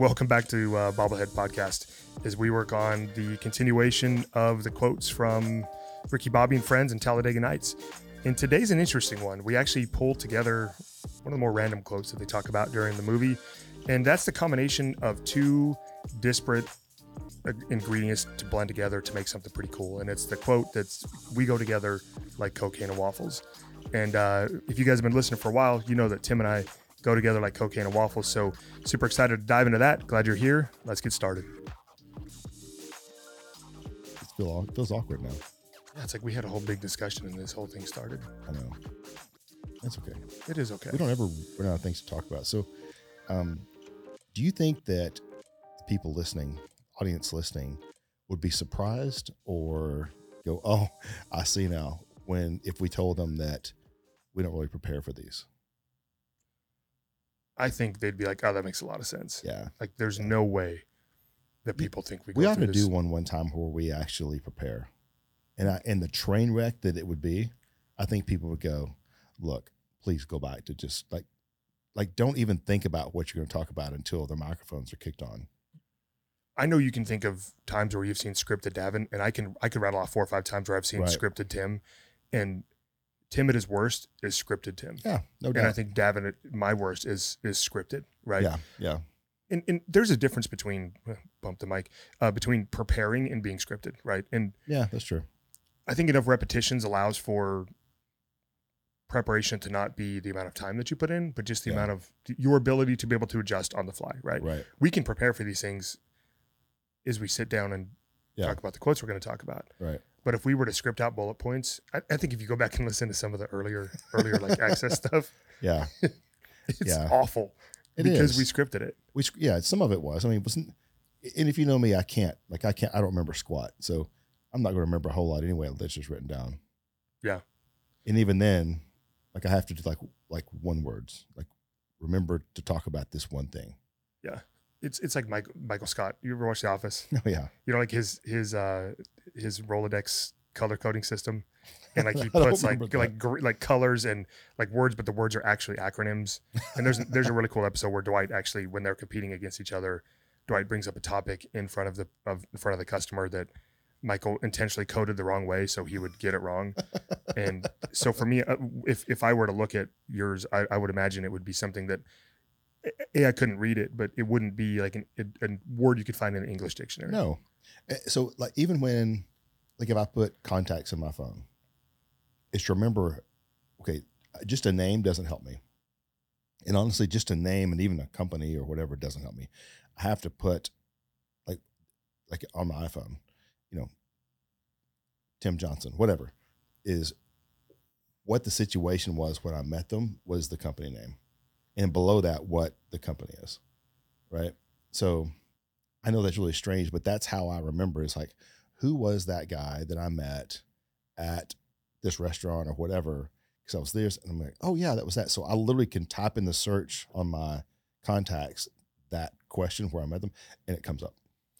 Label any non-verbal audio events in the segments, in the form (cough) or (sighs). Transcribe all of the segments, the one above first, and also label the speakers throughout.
Speaker 1: Welcome back to uh, Bobblehead Podcast as we work on the continuation of the quotes from Ricky Bobby and Friends and Talladega Nights. And today's an interesting one. We actually pulled together one of the more random quotes that they talk about during the movie. And that's the combination of two disparate ingredients to blend together to make something pretty cool. And it's the quote that's we go together like cocaine and waffles. And uh, if you guys have been listening for a while, you know that Tim and I go together like cocaine and waffles. So super excited to dive into that. Glad you're here. Let's get started.
Speaker 2: It feel, feels awkward now.
Speaker 1: Yeah, it's like we had a whole big discussion and this whole thing started.
Speaker 2: I know. That's okay.
Speaker 1: It is okay.
Speaker 2: We don't ever run out of things to talk about. So, um, do you think that the people listening, audience listening, would be surprised or go, "Oh, I see now"? When if we told them that we don't really prepare for these,
Speaker 1: I think they'd be like, "Oh, that makes a lot of sense."
Speaker 2: yeah,
Speaker 1: Like, there's no way that people think we.
Speaker 2: we ought to
Speaker 1: this.
Speaker 2: do one one time where we actually prepare, and I and the train wreck that it would be, I think people would go, "Look, please go back to just like." Like, don't even think about what you're going to talk about until the microphones are kicked on.
Speaker 1: I know you can think of times where you've seen scripted Davin, and I can I could rattle off four or five times where I've seen
Speaker 2: Right.
Speaker 1: scripted Tim, and Tim at his worst is scripted Tim,
Speaker 2: Yeah, no doubt.
Speaker 1: and I think Davin at my worst is is scripted, right?
Speaker 2: Yeah, yeah,
Speaker 1: And, and there's a difference between bump the mic uh, between preparing and being scripted, right? And
Speaker 2: yeah. That's true.
Speaker 1: I think enough repetitions allows for preparation to not be the amount of time that you put in, but just the
Speaker 2: Yeah.
Speaker 1: amount of your ability to be able to adjust on the fly, right?
Speaker 2: Right.
Speaker 1: We can prepare for these things as we sit down and
Speaker 2: Yeah.
Speaker 1: talk about the quotes we're going to talk about.
Speaker 2: Right.
Speaker 1: But if we were to script out bullet points, I, I think if you go back and listen to some of the earlier, earlier like (laughs) access stuff,
Speaker 2: Yeah. (laughs)
Speaker 1: it's
Speaker 2: Yeah.
Speaker 1: awful
Speaker 2: It
Speaker 1: because
Speaker 2: is.
Speaker 1: we scripted it.
Speaker 2: we yeah, some of it was. I mean, it wasn't. And if you know me, I can't. Like I can't. I don't remember squat. So I'm not going to remember a whole lot anyway. That's just written down.
Speaker 1: Yeah.
Speaker 2: And even then, like I have to do like like one words. Like remember to talk about this one thing.
Speaker 1: It's it's like Michael Michael Scott. You ever watch The Office? (laughs)
Speaker 2: Oh yeah.
Speaker 1: You know, like his his uh his Rolodex color coding system, and like (laughs) he puts like
Speaker 2: that.
Speaker 1: like gr- like colors and like words, but the words are actually acronyms. And there's there's a really cool episode where Dwight actually, when they're competing against each other, Dwight brings up a topic in front of the of in front of the customer that Michael intentionally coded the wrong way, so he would get it wrong. And so for me, uh, if if I were to look at yours, I, I would imagine it would be something that. A, I couldn't read it, but it wouldn't be like an, a, a word you could find in an English dictionary.
Speaker 2: No. Eh, So like even when like if I put contacts in my phone, it's to remember. Okay, just a name doesn't help me. And honestly, just a name and even a company or whatever doesn't help me. I have to put like like on my iPhone, you know, Tim Johnson, whatever, is what the situation was when I met them was the company name. And below that, what the company is. Right. So I know that's really strange, but that's how I remember is like, who was that guy that I met at this restaurant or whatever? Because I was there and I'm like, oh yeah, that was that. So I literally can type in the search on my contacts that question where I met them and it comes up.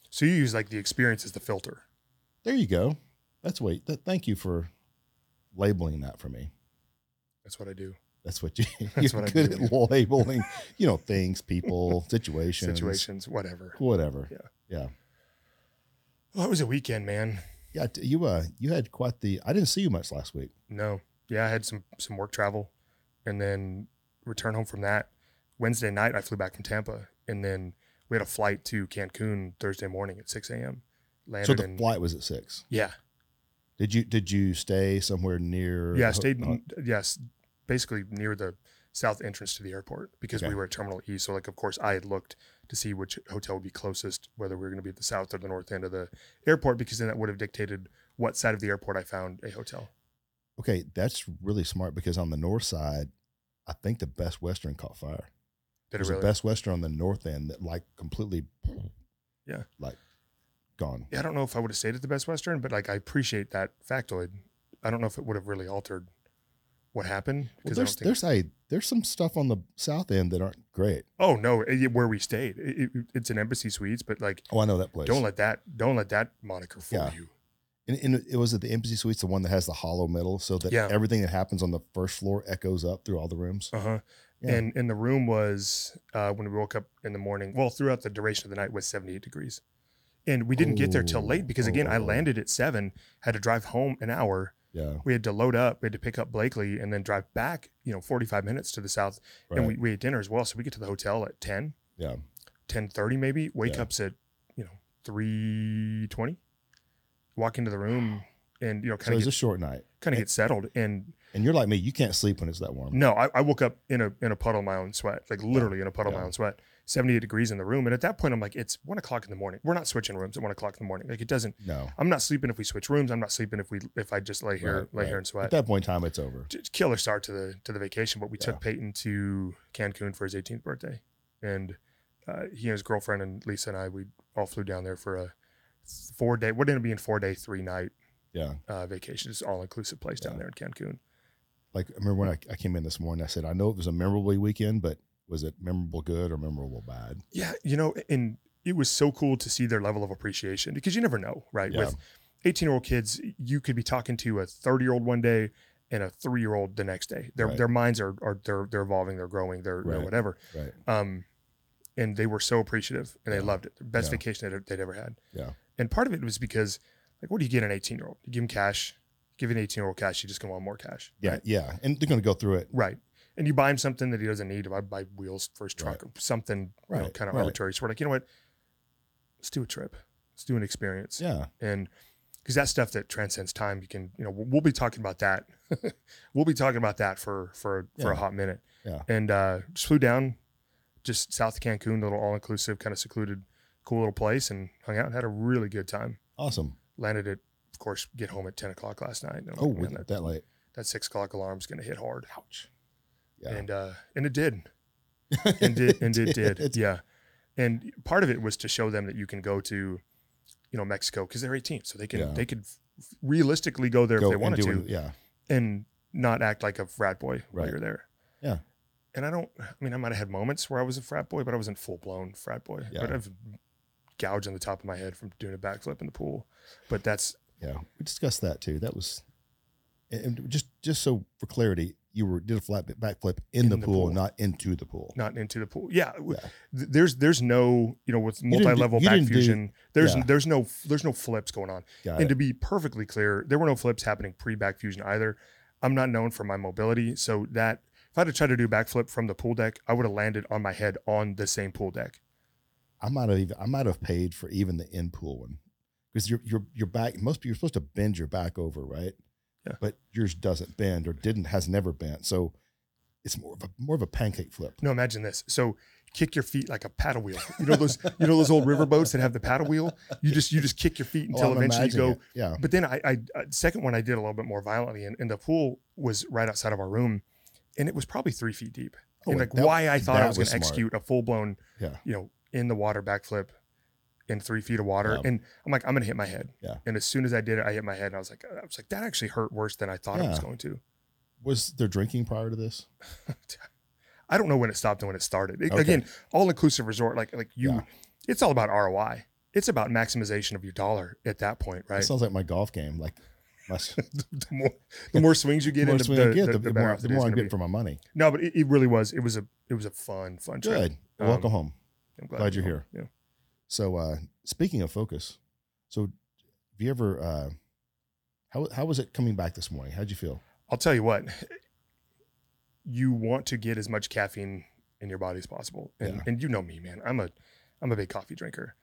Speaker 1: So you use like the experience as the filter.
Speaker 2: There you go. That's what. That, thank you for labeling that for me.
Speaker 1: That's what I do.
Speaker 2: That's what you, (laughs)
Speaker 1: That's
Speaker 2: you're
Speaker 1: what I
Speaker 2: good
Speaker 1: do.
Speaker 2: at labeling. (laughs) You know, things, people, (laughs) situations,
Speaker 1: Situations, whatever.
Speaker 2: whatever.
Speaker 1: Yeah.
Speaker 2: yeah.
Speaker 1: Well, it was a weekend, man.
Speaker 2: Yeah, you uh, you had quite the. I didn't see you much last week.
Speaker 1: No, yeah, I had some some work travel, and then return home from that. Wednesday night, I flew back from Tampa, and then we had a flight to Cancun Thursday morning at six a.m. Landed
Speaker 2: So the
Speaker 1: in
Speaker 2: flight was at six.
Speaker 1: yeah,
Speaker 2: Did you did you stay somewhere near?
Speaker 1: yeah, I stayed
Speaker 2: uh,
Speaker 1: yes, basically near the south entrance to the airport because
Speaker 2: Okay.
Speaker 1: we were at Terminal E. So like, of course, I had looked to see which hotel would be closest, whether we were going to be at the south or the north end of the airport, because then that would have dictated what side of the airport I found a hotel.
Speaker 2: okay, that's really smart because on the north side, I think the Best Western caught fire.
Speaker 1: Did
Speaker 2: There's
Speaker 1: really?
Speaker 2: a Best Western on the north end that like completely,
Speaker 1: Yeah.
Speaker 2: like gone.
Speaker 1: Yeah, I don't know if I would have stayed at the Best Western, but like I appreciate that factoid. I don't know if it would have really altered what happened
Speaker 2: Well, there's there's there's some stuff on the south end that aren't great.
Speaker 1: oh no, it- where we stayed, it, it- it's an Embassy Suites, but like
Speaker 2: Oh, I know that place.
Speaker 1: don't let that don't let that moniker fool
Speaker 2: Yeah.
Speaker 1: you.
Speaker 2: And, and it was at the Embassy Suites, the one that has the hollow middle, so that
Speaker 1: Yeah.
Speaker 2: everything that happens on the first floor echoes up through all the rooms.
Speaker 1: Uh huh.
Speaker 2: Yeah.
Speaker 1: and and the room was uh, when we woke up in the morning. Well, throughout the duration of the night was 78 degrees, and we didn't get there till late because again, I
Speaker 2: Oh.
Speaker 1: landed at seven, had to drive home an hour.
Speaker 2: Yeah.
Speaker 1: We had to load up, we had to pick up Blakely, and then drive back. You know, 45 minutes to the south, and we,
Speaker 2: Right.
Speaker 1: we ate dinner as well. So we get to the hotel at 10,
Speaker 2: Yeah.
Speaker 1: 10:30 maybe. Wake
Speaker 2: Yeah.
Speaker 1: ups at you know 3:20. Walk into the room (sighs) and you know
Speaker 2: So
Speaker 1: kind of
Speaker 2: was
Speaker 1: get,
Speaker 2: a short night.
Speaker 1: kind of get settled and
Speaker 2: And you're like me, you can't sleep when it's that warm.
Speaker 1: no, I, I woke up in a in a puddle of my own sweat, like literally in a puddle of my own sweat. 78 degrees in the room, and at that point, I'm like, it's one o'clock in the morning. We're not switching rooms at one o'clock in the morning. Like it doesn't.
Speaker 2: No.
Speaker 1: I'm not sleeping if we switch rooms. I'm not sleeping if we if I just lay here
Speaker 2: Right,
Speaker 1: lay
Speaker 2: right.
Speaker 1: here and sweat.
Speaker 2: At that point in time, it's over.
Speaker 1: Killer start to the to the vacation. But we
Speaker 2: Yeah.
Speaker 1: took Peyton to Cancun for his 18th birthday, and uh, he and his girlfriend and Lisa and I we all flew down there for a four day. What ended up being four day, three night
Speaker 2: Yeah.
Speaker 1: uh, vacation. It's all inclusive place down there in Cancun.
Speaker 2: Like I remember when I, I came in this morning, I said, I know it was a memorable weekend, but was it memorable good or memorable bad?
Speaker 1: Yeah, you know, and it was so cool to see their level of appreciation because you never know, right?
Speaker 2: Yeah.
Speaker 1: With 18 year old kids, you could be talking to a 30 year old one day and a three year old the next day. Their
Speaker 2: Right.
Speaker 1: their minds are are they're they're evolving, they're growing, they're,
Speaker 2: Right.
Speaker 1: whatever.
Speaker 2: Right.
Speaker 1: Um, and they were so appreciative and they
Speaker 2: Yeah.
Speaker 1: loved it. The best
Speaker 2: Yeah.
Speaker 1: vacation they'd, they'd ever had.
Speaker 2: Yeah.
Speaker 1: And part of it was because, like, what do you get an 18 year old? You give him cash. Give an 18 year old cash, you just gonna want more cash.
Speaker 2: Yeah.
Speaker 1: right?
Speaker 2: Yeah. And they're going to go through it.
Speaker 1: Right. And you buy him something that he doesn't need. I buy wheels for his truck or something, you know, kind of
Speaker 2: right.
Speaker 1: arbitrary. So we're like, you know what? Let's do a trip. Let's do an experience.
Speaker 2: Yeah.
Speaker 1: And because that stuff that transcends time, you can, you know, we'll, we'll be talking about that. (laughs) we'll be talking about that for for for a hot minute.
Speaker 2: Yeah.
Speaker 1: And uh, just flew down, just south of Cancun, little all inclusive, kind of secluded, cool little place, and hung out and had a really good time.
Speaker 2: Awesome.
Speaker 1: Landed at, of course, get home at ten o'clock last night.
Speaker 2: Oh,
Speaker 1: like, that,
Speaker 2: that late.
Speaker 1: that six o'clock alarm's gonna hit hard.
Speaker 2: Ouch. Yeah.
Speaker 1: And uh, and it did (laughs) and did and it did yeah and part of it was to show them that you can go to you know mexico because they're 18 so they can
Speaker 2: Yeah.
Speaker 1: they could realistically go there
Speaker 2: Go
Speaker 1: if they wanted to
Speaker 2: it. Yeah.
Speaker 1: and not act like a frat boy while you're there
Speaker 2: Yeah.
Speaker 1: and i don't i mean i might have had moments where i was a frat boy but i wasn't full-blown frat boy
Speaker 2: Yeah.
Speaker 1: but i've gouged on the top of my head from doing a backflip in the pool but that's
Speaker 2: Yeah. We discussed that too. That was, and and just just so for clarity, you were did a flat backflip in,
Speaker 1: In
Speaker 2: the,
Speaker 1: the
Speaker 2: pool,
Speaker 1: pool.
Speaker 2: not into the pool.
Speaker 1: not into the pool yeah,
Speaker 2: Yeah.
Speaker 1: there's there's no you know with multi-level back
Speaker 2: didn't do-
Speaker 1: fusion there's
Speaker 2: yeah.
Speaker 1: there's no there's no flips going on
Speaker 2: Got
Speaker 1: and
Speaker 2: it.
Speaker 1: to be perfectly clear, there were no flips happening pre back fusion either. I'm not known for my mobility, so that if I had to try to do a backflip from the pool deck, I would have landed on my head on the same pool deck.
Speaker 2: I might have even I might have paid for even the in pool one because your your your back most you're supposed to bend your back over right,
Speaker 1: Yeah.
Speaker 2: but yours doesn't bend or didn't has never bent so it's more of a more of a pancake flip.
Speaker 1: No, imagine this. So kick your feet like a paddle wheel. You know those you know those old river boats that have the paddle wheel. You just you just kick your feet until
Speaker 2: Oh,
Speaker 1: eventually you go.
Speaker 2: it. Yeah,
Speaker 1: But then I, I uh, second one I did a little bit more violently, and, and the pool was right outside of our room, and it was probably three feet deep.
Speaker 2: Oh,
Speaker 1: and like
Speaker 2: that-
Speaker 1: why I thought I
Speaker 2: that
Speaker 1: was going to execute a full blown,
Speaker 2: yeah,
Speaker 1: you know, in the water backflip in three feet of water,
Speaker 2: Yeah.
Speaker 1: and I'm like, I'm going to hit my head.
Speaker 2: Yeah.
Speaker 1: And as soon as I did it, I hit my head, and I was like, I was like, that actually hurt worse than I thought it was going to.
Speaker 2: was there drinking prior to this? (laughs)
Speaker 1: I don't know when it stopped and when it started. It-
Speaker 2: Okay.
Speaker 1: Again, all inclusive resort, like like you,
Speaker 2: Yeah.
Speaker 1: it's all about ROI. It's about maximization of your dollar at that point,
Speaker 2: That
Speaker 1: right?
Speaker 2: sounds like my golf game. Like, my, (laughs)
Speaker 1: the more the more swings you
Speaker 2: the
Speaker 1: get
Speaker 2: more
Speaker 1: into
Speaker 2: swing
Speaker 1: the,
Speaker 2: I get,
Speaker 1: the,
Speaker 2: the,
Speaker 1: the
Speaker 2: the more the more I'm getting for my money.
Speaker 1: No, but it, it really was. It was a it was a fun fun trip.
Speaker 2: Good. Well, welcome
Speaker 1: Um,
Speaker 2: home.
Speaker 1: I'm
Speaker 2: Glad you're
Speaker 1: home.
Speaker 2: here. So, uh, speaking of focus, so have you ever? Uh, how how was it coming back this morning? How'd you feel?
Speaker 1: I'll tell you what. You want to get as much caffeine in your body as possible, and
Speaker 2: Yeah.
Speaker 1: and you know me, man. I'm a I'm a big coffee drinker,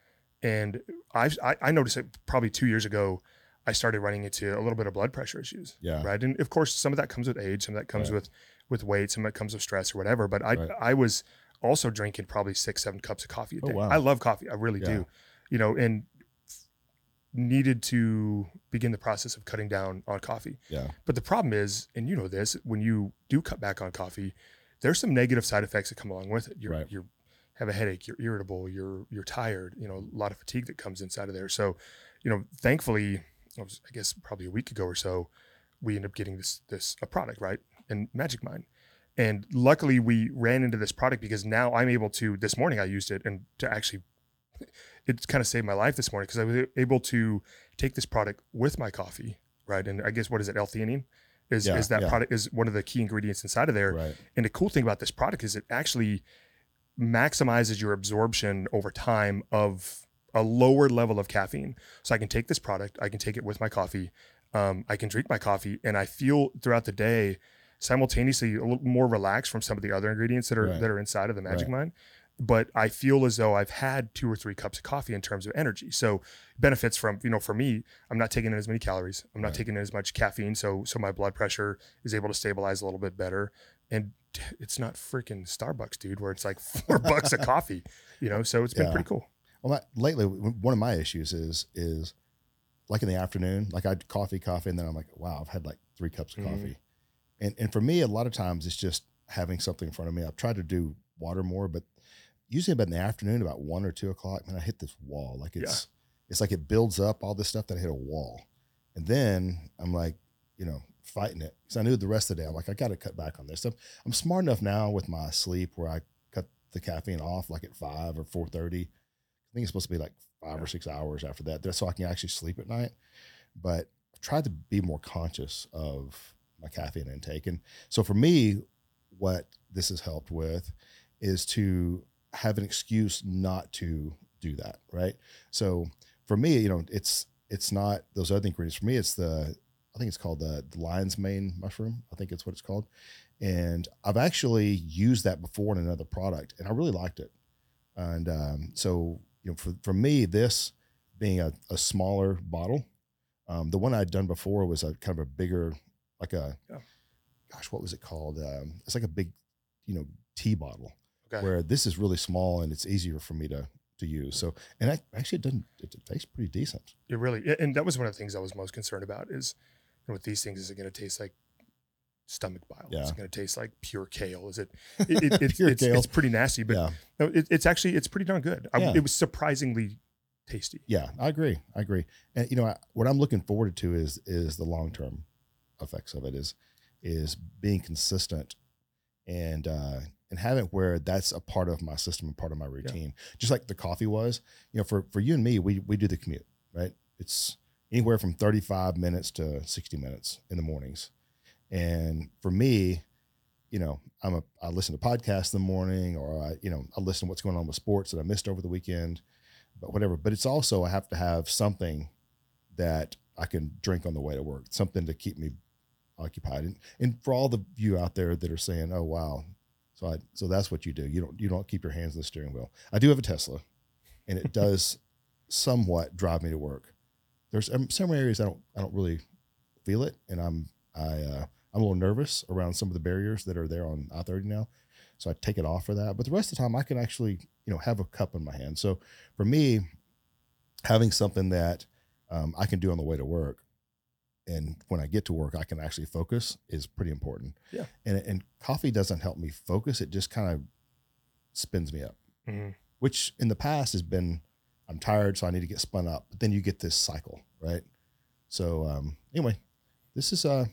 Speaker 1: and I've, I I noticed it probably two years ago. I started running into a little bit of blood pressure issues.
Speaker 2: Yeah.
Speaker 1: Right. And of course, some of that comes with age, some of that comes
Speaker 2: Right.
Speaker 1: with with weight, some of that comes with stress or whatever. But I
Speaker 2: Right.
Speaker 1: I was also drinking probably six, seven cups of coffee a
Speaker 2: Oh,
Speaker 1: day.
Speaker 2: wow.
Speaker 1: I love coffee. I really
Speaker 2: Yeah.
Speaker 1: do. You know, and needed to begin the process of cutting down on coffee.
Speaker 2: Yeah.
Speaker 1: But the problem is, and you know this, when you do cut back on coffee, there's some negative side effects that come along with it. You're
Speaker 2: Right.
Speaker 1: you have a headache, you're irritable, you're you're tired, you know, a lot of fatigue that comes inside of there. So, you know, thankfully, I guess probably a week ago or so, we ended up getting this this a product, right? And Magic Mind. And luckily we ran into this product because now I'm able to this morning I used it and to actually it kind of saved my life this morning because I was able to take this product with my coffee, right? And I guess what is it, L-theanine? is,
Speaker 2: Yeah,
Speaker 1: is that
Speaker 2: yeah.
Speaker 1: product is one of the key ingredients inside of there.
Speaker 2: Right.
Speaker 1: And the cool thing about this product is it actually maximizes your absorption over time of a lower level of caffeine. So I can take this product, I can take it with my coffee, um, I can drink my coffee, and I feel throughout the day simultaneously a little more relaxed from some of the other ingredients that are
Speaker 2: Right.
Speaker 1: that are inside of the Magic
Speaker 2: Right.
Speaker 1: Mind. But I feel as though I've had two or three cups of coffee in terms of energy. So benefits from you know for me, I'm not taking in as many calories. I'm not
Speaker 2: Right.
Speaker 1: taking in as much caffeine. So so my blood pressure is able to stabilize a little bit better. And it's not freaking Starbucks, dude, where it's like (laughs) four bucks a coffee. You know, so it's been pretty cool.
Speaker 2: Well, my, lately, one of my issues is is like in the afternoon, like I coffee, coffee, and then I'm like, wow, I've had like three cups of
Speaker 1: Mhm.
Speaker 2: coffee, and and for me, a lot of times it's just having something in front of me. I've tried to do water more, but usually about in the afternoon, about one or two o'clock, man, I hit this wall. Like it's it's like it builds up all this stuff that I hit a wall, and then I'm like, you know, fighting it because I knew the rest of the day I'm like, I got to cut back on this stuff. I'm smart enough now with my sleep where I cut the caffeine off like at five or four thirty. I think it's supposed to be like five or six hours after that, so I can actually sleep at night. But I've tried to be more conscious of my caffeine intake, and so for me, what this has helped with is to have an excuse not to do that. Right. So for me, you know, it's it's not those other ingredients. For me, it's the I think it's called the, the lion's mane mushroom. I think it's what it's called. And I've actually used that before in another product, and I really liked it. And um, so, you know, for, for me, this being a, a smaller bottle, um, the one I'd done before was a kind of a bigger, like a,
Speaker 1: Yeah.
Speaker 2: gosh, what was it called? Um, it's like a big, you know, tea bottle.
Speaker 1: Okay.
Speaker 2: Where this is really small and it's easier for me to to use. So, and I, actually, it doesn't. It, it tastes pretty decent.
Speaker 1: It really, and that was one of the things I was most concerned about is you know, with these things, is it going to taste like stomach bile? Is it going to taste like pure kale? Is it, (laughs) it, it it's,
Speaker 2: Pure
Speaker 1: it's,
Speaker 2: kale.
Speaker 1: it's pretty nasty, but
Speaker 2: yeah.
Speaker 1: no, it, it's actually, it's pretty darn good. I,
Speaker 2: Yeah.
Speaker 1: it was surprisingly tasty.
Speaker 2: Yeah, I agree. I agree. And you know, I, what I'm looking forward to is is the long term effects of it is is being consistent and uh and having it where that's a part of my system and part of my routine. Just like the coffee was. You know, for for you and me, we we do the commute, right? It's anywhere from 35 minutes to 60 minutes in the mornings. And for me, you know, I'm a I listen to podcasts in the morning or I, you know, I listen to what's going on with sports that I missed over the weekend but whatever. But it's also I have to have something that I can drink on the way to work, something to keep me occupied. And and for all the you out there that are saying, "Oh wow," so I so that's what you do. You don't you don't keep your hands on the steering wheel. I do have a Tesla, and it does (laughs) somewhat drive me to work. There's um, some areas I don't I don't really feel it, and I'm I uh, I'm a little nervous around some of the barriers that are there on I thirty now. So I take it off for that. But the rest of the time, I can actually, you know, have a cup in my hand. So for me, having something that um, I can do on the way to work, and when I get to work, I can actually focus is pretty important.
Speaker 1: Yeah.
Speaker 2: And and coffee doesn't help me focus; it just kind of spins me up.
Speaker 1: Mhm.
Speaker 2: Which in the past has been, I'm tired, so I need to get spun up. But then you get this cycle, right? So um, anyway, this is uh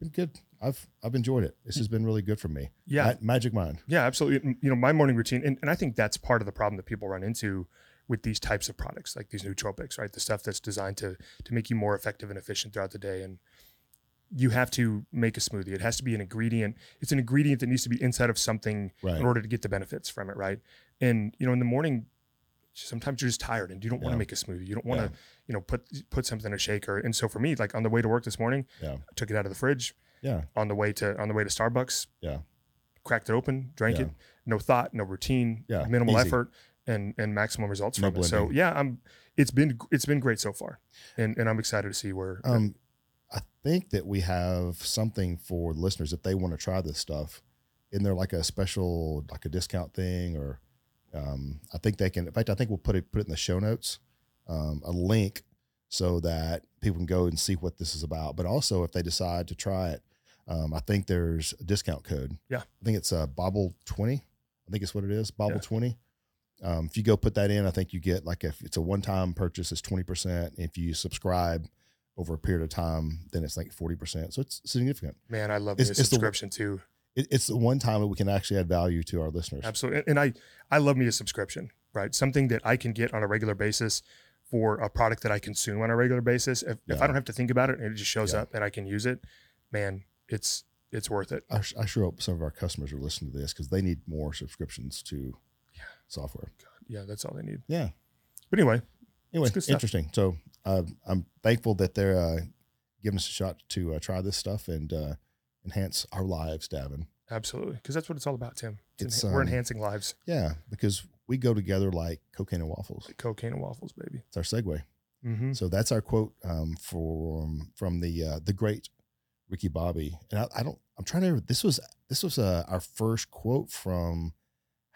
Speaker 2: been good. I've I've enjoyed it. This has been really good for me.
Speaker 1: Yeah.
Speaker 2: Ma- Magic Mind.
Speaker 1: Yeah, absolutely. You know, my morning routine, and, and I think that's part of the problem that people run into with these types of products, like these nootropics, right? The stuff that's designed to to make you more effective and efficient throughout the day. And you have to make a smoothie. It has to be an ingredient. It's an ingredient that needs to be inside of something
Speaker 2: Right.
Speaker 1: in order to get the benefits from it, right? And you know, in the morning, sometimes you're just tired and you don't want to make a smoothie. You don't want to,
Speaker 2: Yeah.
Speaker 1: you know, put put something in a shaker. And so for me, like on the way to work this morning,
Speaker 2: Yeah.
Speaker 1: I took it out of the fridge.
Speaker 2: Yeah.
Speaker 1: On the way to on the way to Starbucks,
Speaker 2: Yeah.
Speaker 1: cracked it open, drank
Speaker 2: Yeah.
Speaker 1: it. No thought, no routine,
Speaker 2: Yeah,
Speaker 1: minimal
Speaker 2: easy.
Speaker 1: effort, and and maximum results
Speaker 2: No
Speaker 1: from it. So yeah, I'm. It's been it's been great so far, and and I'm excited to see where.
Speaker 2: Um, I think that we have something for listeners if they want to try this stuff. Isn't there like a special, like a discount thing, or um, I think they can. In fact, I think we'll put it put it in the show notes, um, a link so that people can go and see what this is about. But also, if they decide to try it, um, I think there's a discount code.
Speaker 1: Yeah.
Speaker 2: I think it's a uh, Bobble twenty. I think it's what it is. Bobble
Speaker 1: Yeah.
Speaker 2: twenty. Um, if you go put that in, I think you get like if it's a one time purchase, it's twenty percent. If you subscribe over a period of time, then it's like forty percent. So it's significant.
Speaker 1: man, I love
Speaker 2: it's-
Speaker 1: the
Speaker 2: it's the-
Speaker 1: subscription too.
Speaker 2: It, it's the one time that we can actually add value to our listeners.
Speaker 1: Absolutely, and I I love me a subscription, right? Something that I can get on a regular basis for a product that I consume on a regular basis. If, if I don't have to think about it and it just shows
Speaker 2: Yeah.
Speaker 1: up and I can use it, man, it's it's worth it.
Speaker 2: I, I sure hope some of our customers are listening to this because they need more subscriptions to Software.
Speaker 1: Yeah, that's all they need.
Speaker 2: Yeah.
Speaker 1: But anyway,
Speaker 2: Anyway, interesting. So uh, I'm thankful that they're uh, giving us a shot to uh, try this stuff and uh, enhance our lives, Davin.
Speaker 1: absolutely, because that's what it's all about, Tim. It's
Speaker 2: It's,
Speaker 1: we're
Speaker 2: um,
Speaker 1: enhancing lives.
Speaker 2: Yeah, because we go together like cocaine and waffles.
Speaker 1: Cocaine and waffles, baby.
Speaker 2: It's our segue.
Speaker 1: Mm-hmm.
Speaker 2: So that's our quote um, from from the uh, the great Ricky Bobby. And I, I don't. I'm trying to. This was this was uh, our first quote from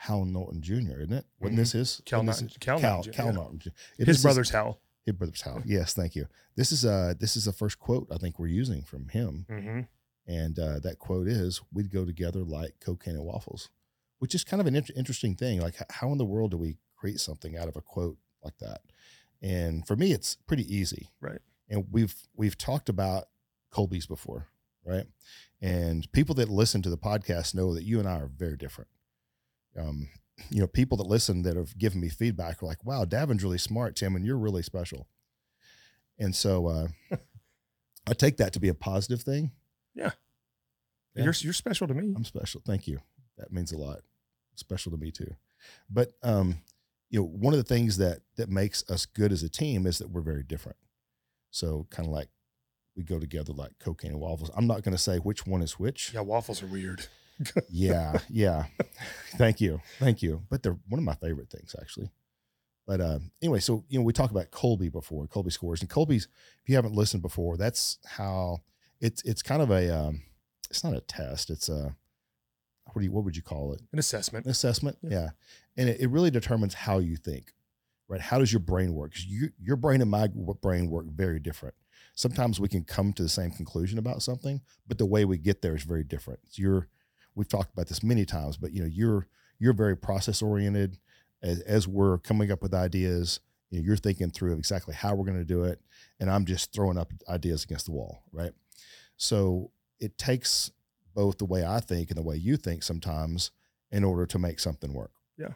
Speaker 2: Hal Naughton Jr. Isn't it? Wasn't this his?
Speaker 1: Mm-hmm. Cal
Speaker 2: this Naughton-
Speaker 1: Cal
Speaker 2: Cal, Cal
Speaker 1: yeah.
Speaker 2: Naughton. This
Speaker 1: His
Speaker 2: is-
Speaker 1: brother's Hal.
Speaker 2: His brother's Hal. Yes, thank you. This is uh this is the first quote I think we're using from him,
Speaker 1: Mm-hmm.
Speaker 2: and uh, that quote is, "We'd go together like cocaine and waffles," which is kind of an int- interesting thing. Like, how in the world do we create something out of a quote like that? And for me, it's pretty easy.
Speaker 1: Right.
Speaker 2: And we've we've talked about Kolbe's before, right? And people that listen to the podcast know that you and I are very different. Um, you know, people that listen that have given me feedback are like, "Wow, Davin's really smart, Tim, and you're really special." And so uh, (laughs) I take that to be a positive thing. Yeah.
Speaker 1: You're you're special to me.
Speaker 2: I'm special. Thank you. That means a lot. Special to me too. But um, you know, one of the things that that makes us good as a team is that we're very different. So kind of like we go together like cocaine and waffles. I'm not going to say which one is which.
Speaker 1: Yeah, waffles are weird.
Speaker 2: Yeah, yeah. Thank you, thank you. But they're one of my favorite things actually. But uh, anyway, so you know, we talked about Kolbe before, Kolbe scores, and Kolbe's. If you haven't listened before, that's how it's. It's kind of a. Um, it's not a test. It's a. What do you? What would you call it?
Speaker 1: An assessment.
Speaker 2: An assessment.
Speaker 1: Yeah.
Speaker 2: Yeah, and it, it really determines how you think, right? How does your brain work? you, your brain and my brain work very different. Sometimes we can come to the same conclusion about something, but the way we get there is very different. So you're, we've talked about this many times, but you know, you're you're very process oriented. As as we're coming up with ideas, you know, you're thinking through of exactly how we're going to do it, and I'm just throwing up ideas against the wall, right? So it takes both the way I think and the way you think sometimes in order to make something work.
Speaker 1: Yeah.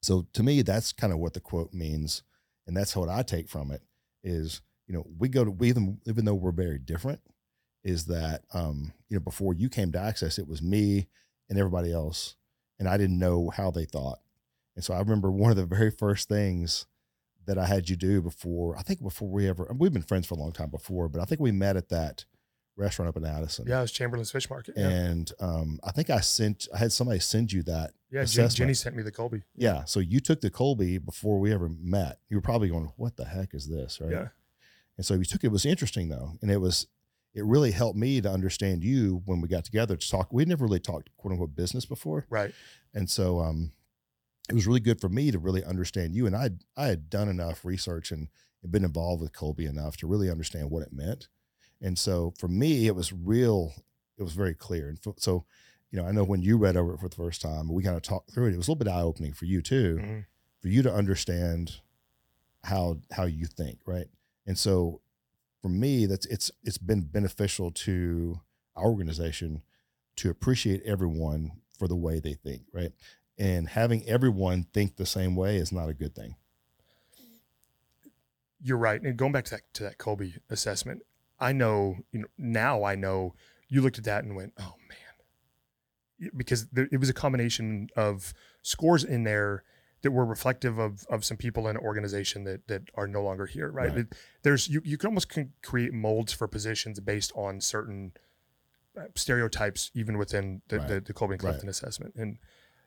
Speaker 2: So to me, that's kind of what the quote means, and that's what I take from it is you know we go to we even even though we're very different, is that um you know before you came to Access, it was me and everybody else, and I didn't know how they thought, and so I remember one of the very first things that I had you do before I think before we ever we've been friends for a long time before, but I think we met at that restaurant up in Addison.
Speaker 1: Yeah, it was Chamberlain's Fish Market. Yeah,
Speaker 2: And um, I think I sent, I had somebody send you that.
Speaker 1: yeah.
Speaker 2: Assessment.
Speaker 1: Jenny sent me the Kolbe.
Speaker 2: Yeah. So you took the Kolbe before we ever met. You were probably going, what the heck is this? Right.
Speaker 1: Yeah.
Speaker 2: And so you took it. It was interesting though. And it was, it really helped me to understand you when we got together to talk. We'd never really talked quote unquote business before.
Speaker 1: Right.
Speaker 2: And so um, it was really good for me to really understand you. And I, I had done enough research and been involved with Kolbe enough to really understand what it meant. And so for me, it was real. It was very clear. And fo- so, you know, I know when you read over it for the first time, we kind of talked through it. It was a little bit eye opening for you too,
Speaker 1: Mhm.
Speaker 2: for you to understand how how you think, right? And so, for me, that's it's it's been beneficial to our organization to appreciate everyone for the way they think, right? And having everyone think the same way is not a good thing.
Speaker 1: You're right. And going back to that to that Kolbe assessment, I know, you know, now I know you looked at that and went, oh man, because there, it was a combination of scores in there that were reflective of of some people in an organization that that are no longer here. Right.
Speaker 2: Right.
Speaker 1: There's you you can almost can create molds for positions based on certain uh, stereotypes, even within the
Speaker 2: Right.
Speaker 1: the, the Kolbe and
Speaker 2: Right.
Speaker 1: Assessment. And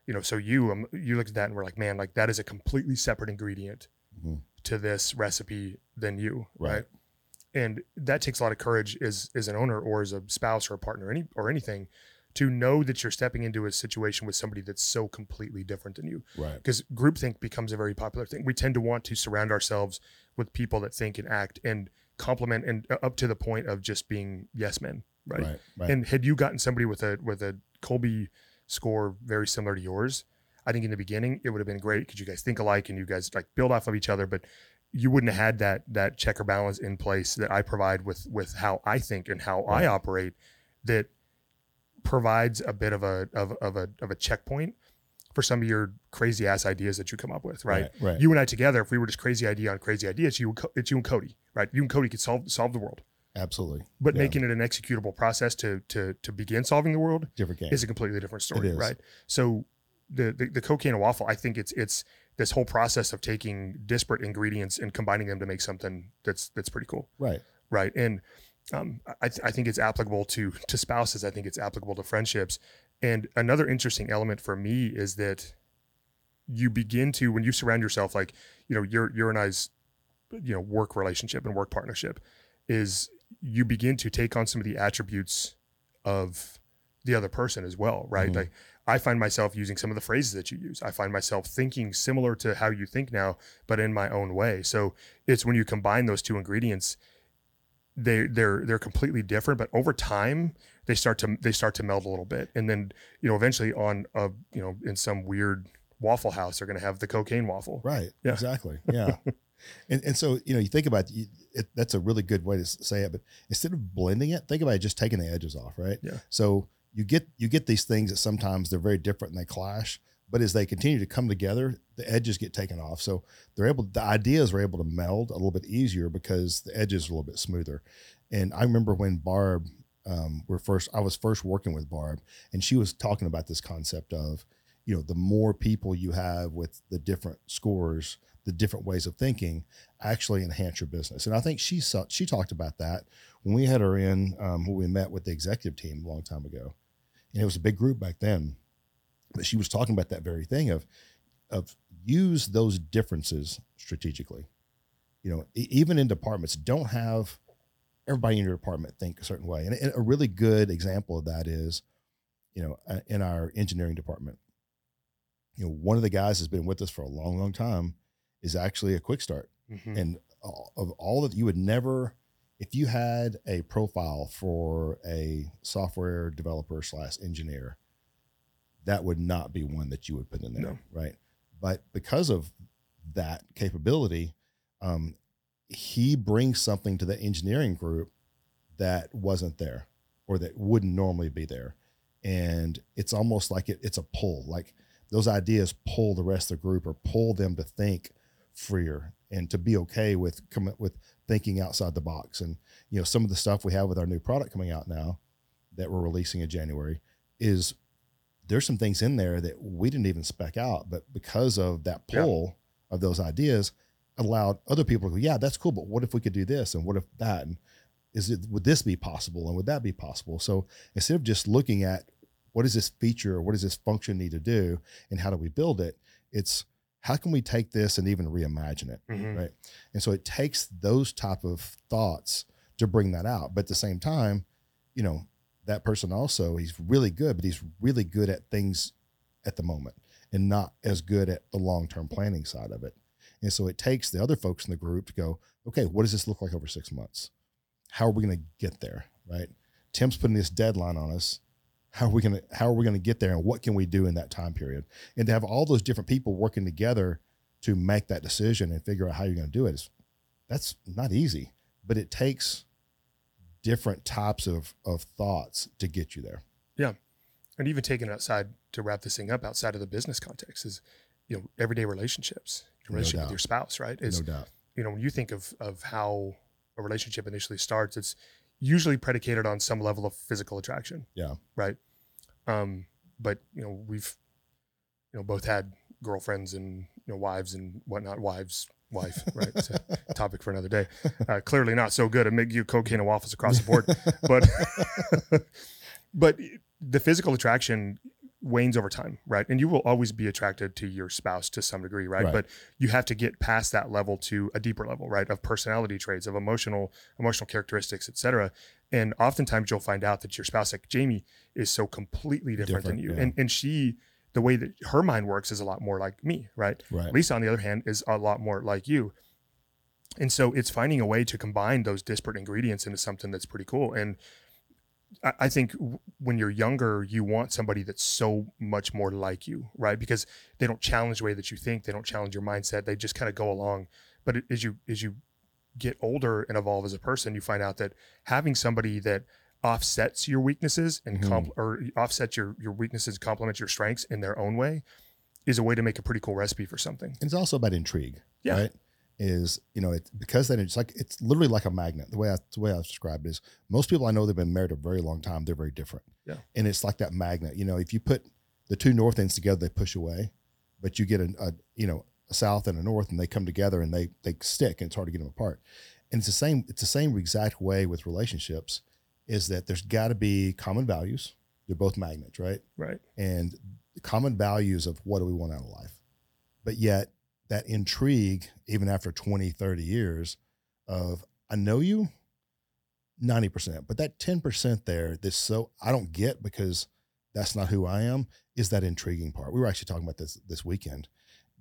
Speaker 1: you know, so you um, you looked at that and were like, man, like that is a completely separate ingredient
Speaker 2: Mhm.
Speaker 1: to this recipe than you,
Speaker 2: Right.
Speaker 1: right? And that takes a lot of courage as as an owner or as a spouse or a partner, any or anything, to know that you're stepping into a situation with somebody that's so completely different than you.
Speaker 2: Right.
Speaker 1: Because groupthink becomes a very popular thing. We tend to want to surround ourselves with people that think and act and complement and uh, up to the point of just being yes men, right?
Speaker 2: Right. Right.
Speaker 1: And had you gotten somebody with a with a Kolbe score very similar to yours, I think in the beginning it would have been great because you guys think alike and you guys like build off of each other, but you wouldn't have had that that checker balance in place that I provide with with how I think and how
Speaker 2: Right.
Speaker 1: I operate that provides a bit of a of, of a of a checkpoint for some of your crazy ass ideas that you come up with, right?
Speaker 2: Right.
Speaker 1: You and I together, if we were just crazy idea on crazy idea, it's you, it's you and Cody, right? You and Cody could solve solve the world,
Speaker 2: Absolutely.
Speaker 1: but
Speaker 2: Yeah.
Speaker 1: making it an executable process to to to begin solving the world
Speaker 2: Different game.
Speaker 1: is a completely different story, right? So the, the the cocaine and waffle, I think it's it's this whole process of taking disparate ingredients and combining them to make something that's that's pretty cool,
Speaker 2: right.
Speaker 1: right? And um, I, th- I think it's applicable to to spouses. I think it's applicable to friendships. And another interesting element for me is that you begin to when you surround yourself like you know your your and I's you know work relationship and work partnership is you begin to take on some of the attributes of the other person as well, right?
Speaker 2: Mhm.
Speaker 1: Like I find myself using some of the phrases that you use. I find myself thinking similar to how you think now, but in my own way. So it's when you combine those two ingredients, they they're they're completely different, but over time they start to they start to meld a little bit, and then you know eventually on a you know in some weird waffle house they're going to have the cocaine waffle.
Speaker 2: Right.
Speaker 1: Yeah.
Speaker 2: Exactly. (laughs) Yeah. and and so you know you think about it, it, that's a really good way to say it. But instead of blending it, think about it just taking the edges off. Right.
Speaker 1: Yeah.
Speaker 2: So you get you get these things that sometimes they're very different and they clash. But as they continue to come together, the edges get taken off. So they're able, the ideas are able to meld a little bit easier because the edges are a little bit smoother. And I remember when Barb, um, were first, I was first working with Barb, and she was talking about this concept of, you know, the more people you have with the different scores, the different ways of thinking, actually enhance your business. And I think she saw, she talked about that when we had her in, um, when we met with the executive team a long time ago, and it was a big group back then. She was talking about that very thing of, of use those differences strategically. You know, even in departments, don't have everybody in your department think a certain way. And a- really good example of that is, you know, uh, in our engineering department, you know, one of the guys has been with us for a long, long time is actually a quick start.
Speaker 1: Mhm.
Speaker 2: And of all that you would never, if you had a profile for a software developer slash engineer, that would not be one that you would put in there,
Speaker 1: No.
Speaker 2: right? But because of that capability, um, he brings something to the engineering group that wasn't there or that wouldn't normally be there. And it's almost like it, it's a pull, like those ideas pull the rest of the group or pull them to think freer and to be okay with coming with thinking outside the box. And you know, some of the stuff we have with our new product coming out now that we're releasing in January is there's some things in there that we didn't even spec out, but because of that
Speaker 1: Yeah.
Speaker 2: pull of those ideas, allowed other people to go, yeah, that's cool, but what if we could do this and what if that and is it would this be possible and would that be possible? So instead of just looking at what does this feature or what does this function need to do and how do we build it, it's how can we take this and even reimagine it?
Speaker 1: Mhm.
Speaker 2: Right. And so it takes those type of thoughts to bring that out. But at the same time, you know, that person also, he's really good, but he's really good at things at the moment and not as good at the long term planning side of it. And so it takes the other folks in the group to go, okay, what does this look like over six months? How are we going to get there? Right. Tim's putting this deadline on us. How are we going to how are we going to get there and what can we do in that time period? And to have all those different people working together to make that decision and figure out how you're going to do it is that's not easy, but it takes different types of of thoughts to get you there.
Speaker 1: Yeah, and even taking it outside to wrap this thing up outside of the business context is you know everyday relationships your relationship
Speaker 2: doubt.
Speaker 1: with your spouse right is
Speaker 2: no doubt.
Speaker 1: you know when you think of of how a relationship initially starts it's usually predicated on some level of physical attraction
Speaker 2: Yeah.
Speaker 1: right um but you know we've you know both had girlfriends and you know wives and whatnot wives wife right? It's a topic for another day. Uh, clearly not so good at making you cocaine and waffles across the board. But (laughs) but the physical attraction wanes over time right? And you will always be attracted to your spouse to some degree right,
Speaker 2: Right.
Speaker 1: but you have to get past that level to a deeper level right of personality traits of emotional emotional characteristics etc and oftentimes you'll find out that your spouse like jamie is so completely different, than you.
Speaker 2: yeah.
Speaker 1: and and she the way that her mind works is a lot more like me right
Speaker 2: right.
Speaker 1: Lisa, on the other hand, is a lot more like you. And so it's finding a way to combine those disparate ingredients into something that's pretty cool. And I, I think w- when you're younger, you want somebody that's so much more like you, right? Because they don't challenge the way that you think, they don't challenge your mindset, they just kind of go along. But it- as you as you get older and evolve as a person, you find out that having somebody that offsets your weaknesses and hmm. comp- or offsets your your weaknesses, complements your strengths in their own way, is a way to make a pretty cool recipe for something.
Speaker 2: And it's also about intrigue.
Speaker 1: Yeah.
Speaker 2: Right. is you know it's because then it's like it's literally like a magnet. The way I the way I've described it is most people I know they've been married a very long time. They're very different.
Speaker 1: Yeah.
Speaker 2: and it's like that magnet. You know, if you put the two north ends together, they push away, but you get a, a you know a south and a north, and they come together and they they stick, and it's hard to get them apart. And it's the same. It's the same exact way with relationships. Is that there's got to be common values. They're both magnets, right?
Speaker 1: Right.
Speaker 2: and common values of what do we want out of life. But yet, that intrigue, even after 20, 30 years of, I know you 90%, but that 10% there, that's so I don't get because that's not who I am, is that intriguing part. We were actually talking about this this weekend.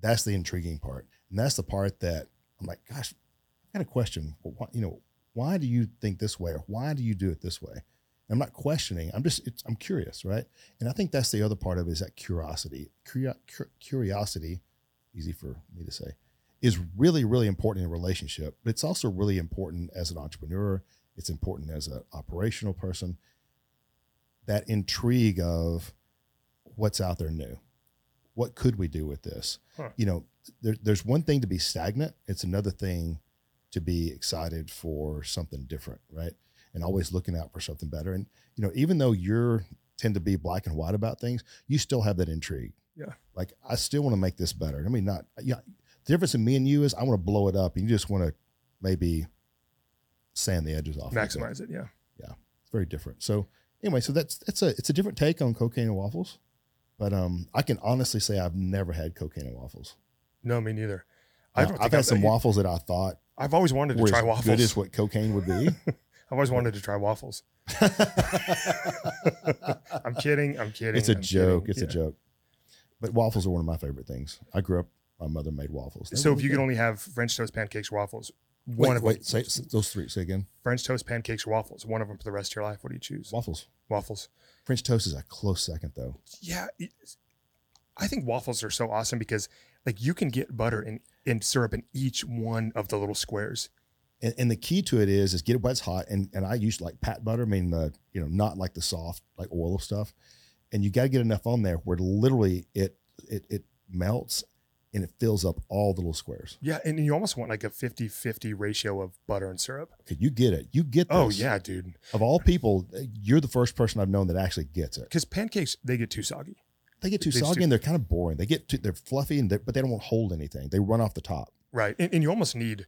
Speaker 2: That's the intriguing part. And that's the part that I'm like, gosh, I got a question. Well, why, you know, why do you think this way or why do you do it this way? I'm not questioning. I'm just, it's, I'm curious, right? And I think that's the other part of it is that curiosity. Curio- curiosity, easy for me to say, is really, really important in a relationship. But it's also really important as an entrepreneur. It's important as an operational person. That intrigue of what's out there new. What could we do with this?
Speaker 1: Huh.
Speaker 2: You know, there, there's one thing to be stagnant. It's another thing to be excited for something different, right? And always looking out for something better. And you know, even though you're tend to be black and white about things, you still have that intrigue.
Speaker 1: Yeah.
Speaker 2: Like I still want to make this better. I mean, not yeah. The difference in me and you is I want to blow it up, and you just want to maybe sand the edges off.
Speaker 1: Maximize it. Yeah. Yeah.
Speaker 2: It's very different. So anyway, so that's it's a it's a different take on cocaine and waffles. But um, I can honestly say I've never had cocaine and waffles.
Speaker 1: No, me neither.
Speaker 2: Uh,
Speaker 1: don't
Speaker 2: I've
Speaker 1: think
Speaker 2: had some waffles that I thought
Speaker 1: I've always wanted to
Speaker 2: were
Speaker 1: try
Speaker 2: as
Speaker 1: waffles.
Speaker 2: good as what cocaine would be. (laughs)
Speaker 1: I've always wanted to try waffles. (laughs) I'm kidding. I'm kidding.
Speaker 2: it's a
Speaker 1: I'm
Speaker 2: joke.
Speaker 1: kidding.
Speaker 2: It's a joke. But waffles are one of my favorite things. I grew up. My mother made waffles. They
Speaker 1: So if you
Speaker 2: really
Speaker 1: could only have French toast, pancakes, waffles,
Speaker 2: good.
Speaker 1: one
Speaker 2: wait,
Speaker 1: of
Speaker 2: wait, say those three. Say again.
Speaker 1: French toast, pancakes, or waffles, one of them for the rest of your life. What do you choose?
Speaker 2: Waffles.
Speaker 1: Waffles.
Speaker 2: French toast is a close second, though.
Speaker 1: Yeah, I think waffles are so awesome because like you can get butter and, and syrup in each one of the little squares.
Speaker 2: And, and the key to it is is get it while it's hot. And and I use like pat butter, I mean the you know not like the soft like oil stuff. And you got to get enough on there where literally it it it melts and it fills up all the little squares.
Speaker 1: Yeah, and you almost want like a 50-50 ratio of butter and syrup.
Speaker 2: Okay, you get it. You get oh, this.
Speaker 1: Oh yeah, dude.
Speaker 2: Of all people, you're the first person I've known that actually gets it.
Speaker 1: Because pancakes they get too soggy.
Speaker 2: They get too
Speaker 1: They
Speaker 2: soggy and they're kind of boring. They get too, they're fluffy and they're, but they don't hold anything. They run off the top.
Speaker 1: Right. And, and you almost need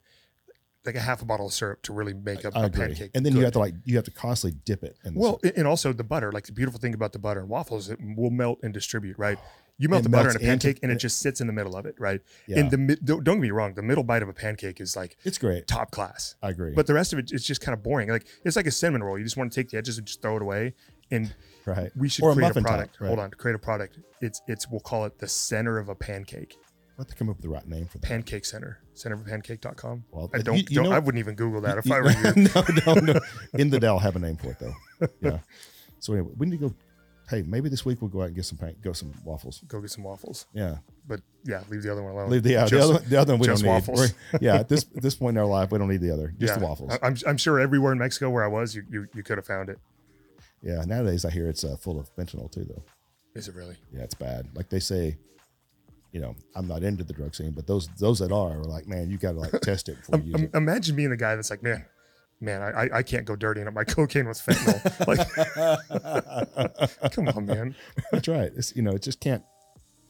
Speaker 1: like a half a bottle of syrup to really make a,
Speaker 2: I
Speaker 1: a
Speaker 2: agree.
Speaker 1: pancake.
Speaker 2: And then you have to like you have to constantly dip it. In the
Speaker 1: Well, and and also the butter. Like the beautiful thing about the butter and waffles, it will melt and distribute. Right. You melt
Speaker 2: It
Speaker 1: the butter in a
Speaker 2: into-
Speaker 1: pancake, and it just sits in the middle of it. Right.
Speaker 2: yeah,
Speaker 1: And the mid- don't don't get me wrong, the middle bite of a pancake is like
Speaker 2: it's great.
Speaker 1: top class.
Speaker 2: I agree.
Speaker 1: But the rest of it, it's just kind of boring. Like it's like a cinnamon roll. You just want to take the edges and just throw it away. And
Speaker 2: right.
Speaker 1: we should
Speaker 2: Or
Speaker 1: create a,
Speaker 2: top,
Speaker 1: product.
Speaker 2: right.
Speaker 1: Hold on, create a product. It's it's we'll call it the center of a pancake.
Speaker 2: We'll have to come up with the right name for that.
Speaker 1: Pancake Center. Centerofpancake.com.
Speaker 2: Well,
Speaker 1: I
Speaker 2: you-
Speaker 1: don't,
Speaker 2: you
Speaker 1: don't
Speaker 2: know-
Speaker 1: I wouldn't even Google that if
Speaker 2: You-
Speaker 1: I were (laughs) you.
Speaker 2: no, no, no. In the Dell, have a name for it though. (laughs) Yeah. So anyway, we need to go. Hey, maybe this week we'll go out and get some pan- go some waffles.
Speaker 1: Go get some waffles.
Speaker 2: Yeah,
Speaker 1: But yeah, leave the other one alone.
Speaker 2: leave the, yeah, the other the other one we don't
Speaker 1: just
Speaker 2: need.
Speaker 1: waffles.
Speaker 2: We're- yeah, at this (laughs) at this point in our life, we don't need the other. Just
Speaker 1: yeah.
Speaker 2: the waffles.
Speaker 1: I- I'm, I'm sure everywhere in Mexico where I was, you, you, you could have found it.
Speaker 2: Yeah. Nowadays, I hear it's uh, full of fentanyl too, though.
Speaker 1: Is it really?
Speaker 2: Yeah, it's bad. Like they say, you know, I'm not into the drug scene, but those those that are are like, man, you got to like (laughs) test it before you use it.
Speaker 1: imagine being the guy that's like, man, man, I, I- can't go dirtying up my (laughs) cocaine with fentanyl. (laughs) like, come on, man.
Speaker 2: That's right. It's you know, it just can't.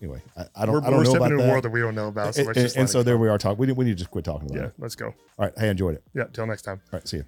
Speaker 2: Anyway, I, I don't.
Speaker 1: We're,
Speaker 2: I don't
Speaker 1: we're
Speaker 2: know
Speaker 1: stepping into a world that we don't know about. So
Speaker 2: and and so there
Speaker 1: go.
Speaker 2: we are talking. We need, we need to just quit talking about
Speaker 1: Yeah,
Speaker 2: it.
Speaker 1: let's go.
Speaker 2: All right. Hey, I enjoyed it.
Speaker 1: Yeah, till next time.
Speaker 2: All right. See you.